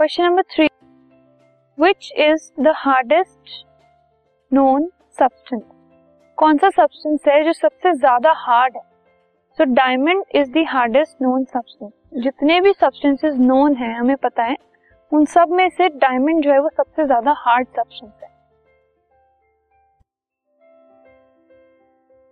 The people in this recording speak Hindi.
Question number three. Which is the hardest known substance कौन सा सब्सटेंस है जो सबसे ज़्यादा हार्ड है? So diamond is the hardest known substance जितने भी सब्सटेंसेस नोन है, हमें पता है, उन सब में से डायमंड जो है वो सबसे ज़्यादा हार्ड सब्सटेंस है।